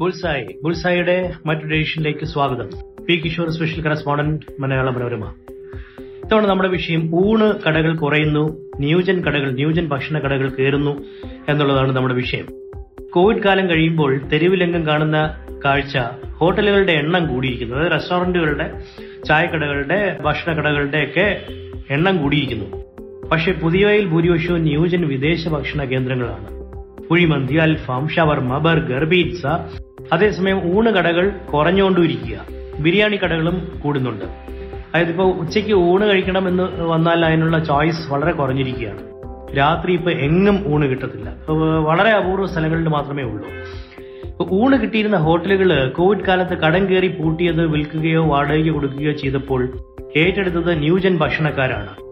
Bull's eye. ബുൾസായിയുടെ മറ്റൊരു എഡിഷനിലേക്ക് സ്വാഗതം. P Kishore special correspondent Malayala Manorama. ഇത്തവണ നമ്മുടെ വിഷയം ഊണ് കടകൾ കുറയുന്നു ന്യൂജൻ കടകൾ ന്യൂജൻ ഭക്ഷണ കടകൾ കയറുന്നു എന്നുള്ളതാണ് നമ്മുടെ വിഷയം. കോവിഡ് കാലം കഴിയുമ്പോൾ തെരുവിലെങ്കം കാണുന്ന കാഴ്ച ഹോട്ടലുകളുടെ എണ്ണം കൂടിയിരിക്കുന്നു. അതായത് റെസ്റ്റോറന്റുകളുടെ ചായക്കടകളുടെ ഭക്ഷണ കടകളുടെ ഒക്കെ എണ്ണം കൂടിയിരിക്കുന്നു. പക്ഷേ പുതിയവയിൽ ഭൂരിപക്ഷവും ന്യൂജൻ വിദേശ ഭക്ഷണ കേന്ദ്രങ്ങളാണ്. Kuzhimanthi alfaham shawarma burger pizza. അതേസമയം ഊണ് കടകൾ കുറഞ്ഞുകൊണ്ടിരിക്കുക ബിരിയാണി കടകളും കൂടുന്നുണ്ട്. അതായത് ഇപ്പോൾ ഉച്ചയ്ക്ക് ഊണ് കഴിക്കണം എന്ന് വന്നാൽ അതിനുള്ള ചോയ്സ് വളരെ കുറഞ്ഞിരിക്കുകയാണ്. രാത്രി ഇപ്പൊ എങ്ങും ഊണ് കിട്ടത്തില്ല. വളരെ അപൂർവ സ്ഥലങ്ങളിൽ മാത്രമേ ഉള്ളൂ. ഊണ് കിട്ടിയിരുന്ന ഹോട്ടലുകൾ കോവിഡ് കാലത്ത് കടം കയറി പൂട്ടിയത് വിൽക്കുകയോ വാടകയ്ക്ക് കൊടുക്കുകയോ ചെയ്തപ്പോൾ ഏറ്റെടുത്തത് ന്യൂജൻ ഭക്ഷണക്കാരാണ്.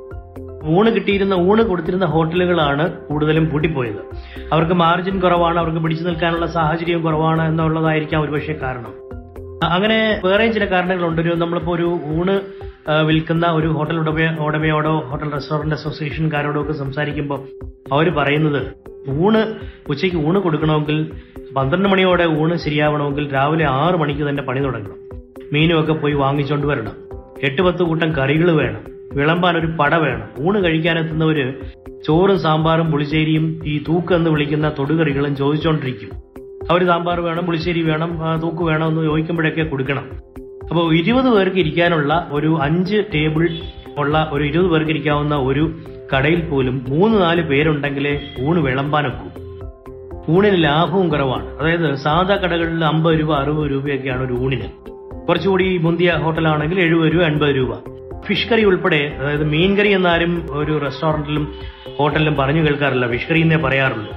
ഊണ് കിട്ടിയിരുന്ന ഊണ് കൊടുത്തിരുന്ന ഹോട്ടലുകളാണ് കൂടുതലും പൂട്ടിപ്പോയത്. അവർക്ക് മാർജിൻ കുറവാണ് അവർക്ക് പിടിച്ചു നിൽക്കാനുള്ള സാഹചര്യം കുറവാണ് എന്നുള്ളതായിരിക്കാം ഒരുപക്ഷെ കാരണം. അങ്ങനെ വേറെയും ചില കാരണങ്ങളുണ്ട്. ഒരു നമ്മളിപ്പോ ഒരു ഊണ് വിൽക്കുന്ന ഒരു ഹോട്ടൽ ഉടമ ഉടമയോടോ ഹോട്ടൽ റെസ്റ്റോറന്റ് അസോസിയേഷൻകാരോടോ ഒക്കെ സംസാരിക്കുമ്പോൾ അവർ പറയുന്നത് ഊണ് ഉച്ചയ്ക്ക് ഊണ് കൊടുക്കണമെങ്കിൽ പന്ത്രണ്ട് മണിയോടെ ഊണ് ശരിയാവണമെങ്കിൽ രാവിലെ ആറ് മണിക്ക് തന്നെ പണി തുടങ്ങണം. മീനുമൊക്കെ പോയി വാങ്ങിച്ചുകൊണ്ട് വരണം. എട്ട് പത്ത് കൂട്ടം കറികൾ വേണം. വിളമ്പാൻ ഒരു പട വേണം. ഊണ് കഴിക്കാനെത്തുന്നവര് ചോറും സാമ്പാറും പുളിശ്ശേരിയും ഈ തൂക്ക് എന്ന് വിളിക്കുന്ന തൊടുകറികളും ചോദിച്ചുകൊണ്ടിരിക്കും അവർ സാമ്പാർ വേണം പുളിശ്ശേരി വേണം തൂക്ക് വേണം എന്ന് ചോദിക്കുമ്പോഴൊക്കെ കൊടുക്കണം. അപ്പോൾ ഇരുപത് പേർക്ക് ഇരിക്കാനുള്ള ഒരു അഞ്ച് ടേബിൾ ഉള്ള ഒരു ഇരുപത് പേർക്ക് ഇരിക്കാവുന്ന ഒരു കടയിൽ പോലും മൂന്ന് നാല് പേരുണ്ടെങ്കിലേ ഊണ് വിളമ്പാനൊക്കൂ. ഊണിന് ലാഭവും കുറവാണ്. അതായത് സാധാ കടകളിൽ അമ്പത് രൂപ അറുപത് രൂപയൊക്കെയാണ് ഒരു ഊണിന്. കുറച്ചുകൂടി മുന്തിയ ഹോട്ടലാണെങ്കിൽ എഴുപത് രൂപ എൺപത് രൂപ. ഫിഷ് കറി ഉൾപ്പെടെ അതായത് മീൻ കറി എന്നാരും ഒരു റെസ്റ്റോറന്റിലും ഹോട്ടലിലും പറഞ്ഞു കേൾക്കാറില്ല. ഫിഷ് കറി എന്നേ പറയാറുള്ളൂ.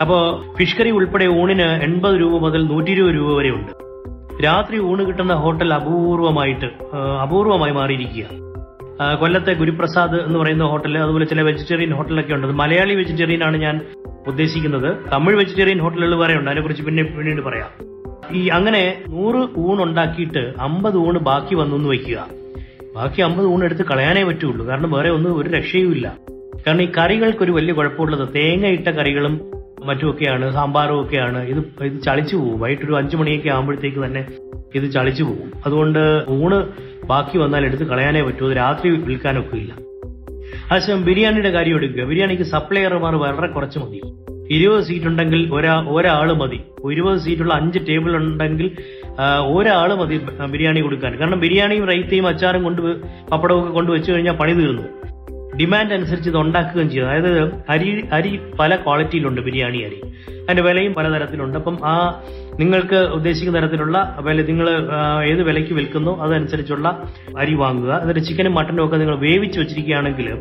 അപ്പോൾ ഫിഷ് കറി ഉൾപ്പെടെ ഊണിന് എൺപത് രൂപ മുതൽ നൂറ്റി ഇരുപത് രൂപ വരെ ഉണ്ട്. രാത്രി ഊണ് കിട്ടുന്ന ഹോട്ടൽ അപൂർവമായിട്ട് അപൂർവമായി മാറിയിരിക്കുക. കൊല്ലത്തെ ഗുരുപ്രസാദ് എന്ന് പറയുന്ന ഹോട്ടൽ അതുപോലെ ചില വെജിറ്റേറിയൻ ഹോട്ടലൊക്കെ ഉണ്ട്. മലയാളി വെജിറ്റേറിയൻ ആണ് ഞാൻ ഉദ്ദേശിക്കുന്നത്. തമിഴ് വെജിറ്റേറിയൻ ഹോട്ടലുകൾ വരെ ഉണ്ട്. അതിനെക്കുറിച്ച് പിന്നെ പിന്നീട് പറയാം. ഈ അങ്ങനെ നൂറ് ഊണ് ഉണ്ടാക്കിയിട്ട് അമ്പത് ഊണ് ബാക്കി വന്നു എന്ന് വയ്ക്കുക. ബാക്കി അമ്പത് ഊണ് എടുത്ത് കളയാനേ പറ്റുള്ളൂ. കാരണം വേറെ ഒന്നും ഒരു രക്ഷയുമില്ല കാരണം ഈ കറികൾക്ക് ഒരു വലിയ കുഴപ്പമുള്ളത് തേങ്ങ ഇട്ട കറികളും മറ്റുമൊക്കെയാണ് സാമ്പാറും ഒക്കെയാണ്. ഇത് ഇത് ചളിച്ചു പോകും. വൈകിട്ടൊരു അഞ്ചു മണിയൊക്കെ ആകുമ്പോഴത്തേക്ക് തന്നെ ഇത് ചളിച്ചു പോകും. അതുകൊണ്ട് ഊണ് ബാക്കി വന്നാൽ എടുത്ത് കളയാനേ പറ്റൂ. രാത്രി വിൽക്കാനൊക്കെ ഇല്ല. അതേസമയം ബിരിയാണിയുടെ കാര്യം എടുക്കുക. ബിരിയാണിക്ക് സപ്ലൈയർമാർ വളരെ കുറച്ച് മതി. ഇരുപത് സീറ്റ് ഉണ്ടെങ്കിൽ ഒരാ ഒരാൾ മതി. ഇരുപത് സീറ്റുള്ള അഞ്ച് ടേബിൾ ഉണ്ടെങ്കിൽ ആ, ഒരാൾ മതി ബിരിയാണി കൊടുക്കാൻ. കാരണം ബിരിയാണിയും റൈത്തയും അച്ചാറും കൊണ്ട് ഒക്കെ കൊണ്ട് വെച്ച് കഴിഞ്ഞാൽ പണി തീർന്നു. ഡിമാൻഡ് അനുസരിച്ച് ഇത് ഉണ്ടാക്കുകയും ചെയ്യും അതായത് അരി അരി പല ക്വാളിറ്റിയിലുണ്ട് ബിരിയാണി അരി. അതിന്റെ വിലയും പലതരത്തിലുണ്ട്. അപ്പം ആ നിങ്ങൾക്ക് ഉദ്ദേശിക്കുന്ന തരത്തിലുള്ള വില നിങ്ങൾ ഏത് വിലയ്ക്ക് വിൽക്കുന്നോ അതനുസരിച്ചുള്ള അരി വാങ്ങുക. എന്നിട്ട് ചിക്കനും മട്ടനും ഒക്കെ നിങ്ങൾ വേവിച്ച് വെച്ചിരിക്കുകയാണെങ്കിൽ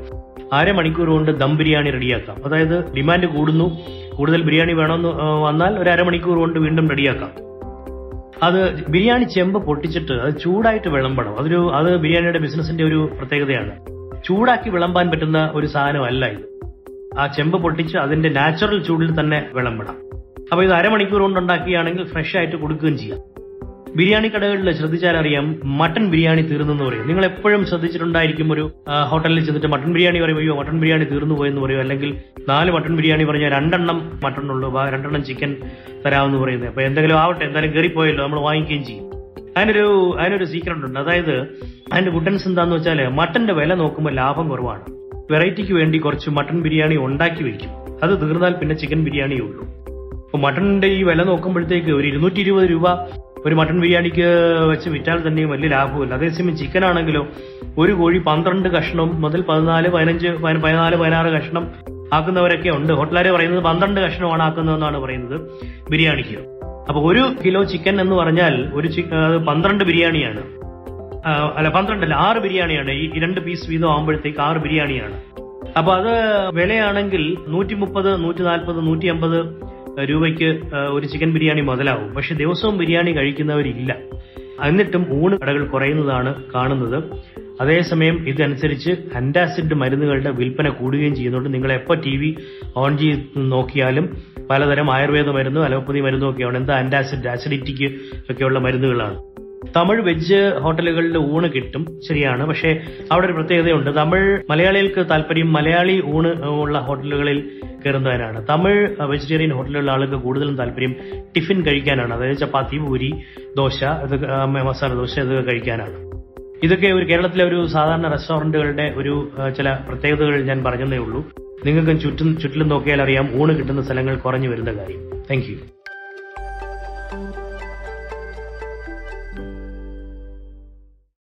അരമണിക്കൂർ കൊണ്ട് ദം ബിരിയാണി റെഡിയാക്കാം. അതായത് ഡിമാൻഡ് കൂടുന്നു. കൂടുതൽ ബിരിയാണി വേണമെന്ന് വന്നാൽ ഒരു അരമണിക്കൂർ കൊണ്ട് വീണ്ടും റെഡിയാക്കാം. അത് ബിരിയാണി ചെമ്പ് പൊട്ടിച്ചിട്ട് അത് ചൂടായിട്ട് വിളമ്പണം. അതൊരു അത് ബിരിയാണിയുടെ ബിസിനസിന്റെ ഒരു പ്രത്യേകതയാണ്. ചൂടാക്കി വിളമ്പാൻ പറ്റുന്ന ഒരു സാധനമല്ല ഇത്. ആ ചെമ്പ് പൊട്ടിച്ച് അതിന്റെ നാച്ചുറൽ ചൂടിൽ തന്നെ വിളമ്പണം. അപ്പൊ ഇത് അരമണിക്കൂർ കൊണ്ട് ഉണ്ടാക്കുകയാണെങ്കിൽ ഫ്രഷ് ആയിട്ട് കൊടുക്കുകയും ചെയ്യാം. ബിരിയാണി കടകളിൽ ശ്രദ്ധിച്ചാൽ അറിയാം മട്ടൻ ബിരിയാണി തീർന്നെന്ന് പറയും. നിങ്ങൾ എപ്പോഴും ശ്രദ്ധിച്ചിട്ടുണ്ടായിരിക്കും ഒരു ഹോട്ടലിൽ ചെന്നിട്ട് മട്ടൺ ബിരിയാണി പറയും മട്ടൺ ബിരിയാണി തീർന്നു പോയെന്ന് പറയും. അല്ലെങ്കിൽ നാല് മട്ടൺ ബിരിയാണി പറഞ്ഞാൽ രണ്ടെണ്ണം മട്ടൺ ഉള്ളൂ രണ്ടെണ്ണം ചിക്കൻ തരാമെന്ന് പറയുന്നത്. അപ്പൊ എന്തെങ്കിലും ആവട്ടെ എന്തായാലും കയറിപ്പോയല്ലോ നമ്മൾ വാങ്ങിക്കുകയും ചെയ്യും. അതിനൊരു അതിനൊരു സീക്രട്ട് ഉണ്ട്. അതായത് അതിന്റെ ഗുഡൻസ് എന്താന്ന് വെച്ചാൽ മട്ടന്റെ വില നോക്കുമ്പോൾ ലാഭം കുറവാണ്. വെറൈറ്റിക്ക് വേണ്ടി കുറച്ച് മട്ടൺ ബിരിയാണി ഉണ്ടാക്കി വെക്കും. അത് തീർന്നാൽ പിന്നെ ചിക്കൻ ബിരിയാണിയേ ഉള്ളൂ. അപ്പൊ മട്ടണിന്റെ ഈ വില നോക്കുമ്പോഴത്തേക്ക് ഒരു ഇരുന്നൂറ്റി ഇരുപത് രൂപ ഒരു മട്ടൺ ബിരിയാണിക്ക് വെച്ച് വിറ്റാൽ തന്നെ വലിയ ലാഭമില്ല അതേസമയം ചിക്കൻ ആണെങ്കിലോ ഒരു കോഴി പന്ത്രണ്ട് കഷ്ണം മുതൽ പതിനാല് പതിനഞ്ച് പതിന- പതിനാല് പതിനാറ് കഷ്ണം ആക്കുന്നവരൊക്കെ ഉണ്ട്. ഹോട്ടലുകാർ പറയുന്നത് പന്ത്രണ്ട് കഷ്ണമാണ് ആക്കുന്നതെന്നാണ് പറയുന്നത് ബിരിയാണിക്ക്. അപ്പൊ ഒരു കിലോ ചിക്കൻ എന്ന് പറഞ്ഞാൽ ഒരു ആ, പന്ത്രണ്ട് ബിരിയാണിയാണ്. അല്ല പന്ത്രണ്ടല്ല ആറ് ബിരിയാണിയാണ്. ഈ രണ്ട് പീസ് വീതം ആകുമ്പോഴത്തേക്ക് ആറ് ബിരിയാണിയാണ്. അപ്പൊ അത് വിലയാണെങ്കിൽ നൂറ്റി മുപ്പത് നൂറ്റി നാൽപ്പത് നൂറ്റി അമ്പത് രൂപയ്ക്ക് ഒരു ചിക്കൻ ബിരിയാണി മുതലാവും. പക്ഷെ ദിവസവും ബിരിയാണി കഴിക്കുന്നവരില്ല. എന്നിട്ടും ഊണ് കടകൾ കുറയുന്നതാണ് കാണുന്നത്. അതേസമയം ഇതനുസരിച്ച് അന്റാസിഡ് മരുന്നുകളുടെ വിൽപ്പന കൂടുകയും ചെയ്യുന്നുണ്ട്. നിങ്ങൾ എപ്പോൾ ടി വി ഓൺ ചെയ്ത് നോക്കിയാലും പലതരം ആയുർവേദ മരുന്നും അലോപ്പതി മരുന്നും ഒക്കെയാണ്. എന്താ അന്റാസിഡ് ആസിഡിറ്റിക്ക് ഒക്കെയുള്ള മരുന്നുകളാണ്. തമിഴ് വെജ് ഹോട്ടലുകളിൽ ഊണ് കിട്ടും ശരിയാണ്. പക്ഷേ അവിടെ ഒരു പ്രത്യേകതയുണ്ട്. തമിഴ് മലയാളികൾക്ക് താല്പര്യം മലയാളി ഊണ് ഉള്ള ഹോട്ടലുകളിൽ കയറുന്നതിനാണ് തമിഴ് വെജിറ്റേറിയൻ ഹോട്ടലുകളിലെ ആളുകൾക്ക് കൂടുതലും താല്പര്യം ടിഫിൻ കഴിക്കാനാണ്. അതായത് ചപ്പാത്തി പൂരി ദോശ ഇതൊക്കെ മസാല ദോശ ഇതൊക്കെ കഴിക്കാനാണ്. ഇതൊക്കെ ഒരു കേരളത്തിലെ ഒരു സാധാരണ റെസ്റ്റോറന്റുകളുടെ ഒരു ചില പ്രത്യേകതകൾ ഞാൻ പറഞ്ഞതേ ഉള്ളൂ. നിങ്ങൾക്ക് ചുറ്റും ചുറ്റിലും നോക്കിയാൽ അറിയാം ഊണ് കിട്ടുന്ന സ്ഥലങ്ങൾ കുറഞ്ഞു വരുന്ന കാര്യം. താങ്ക്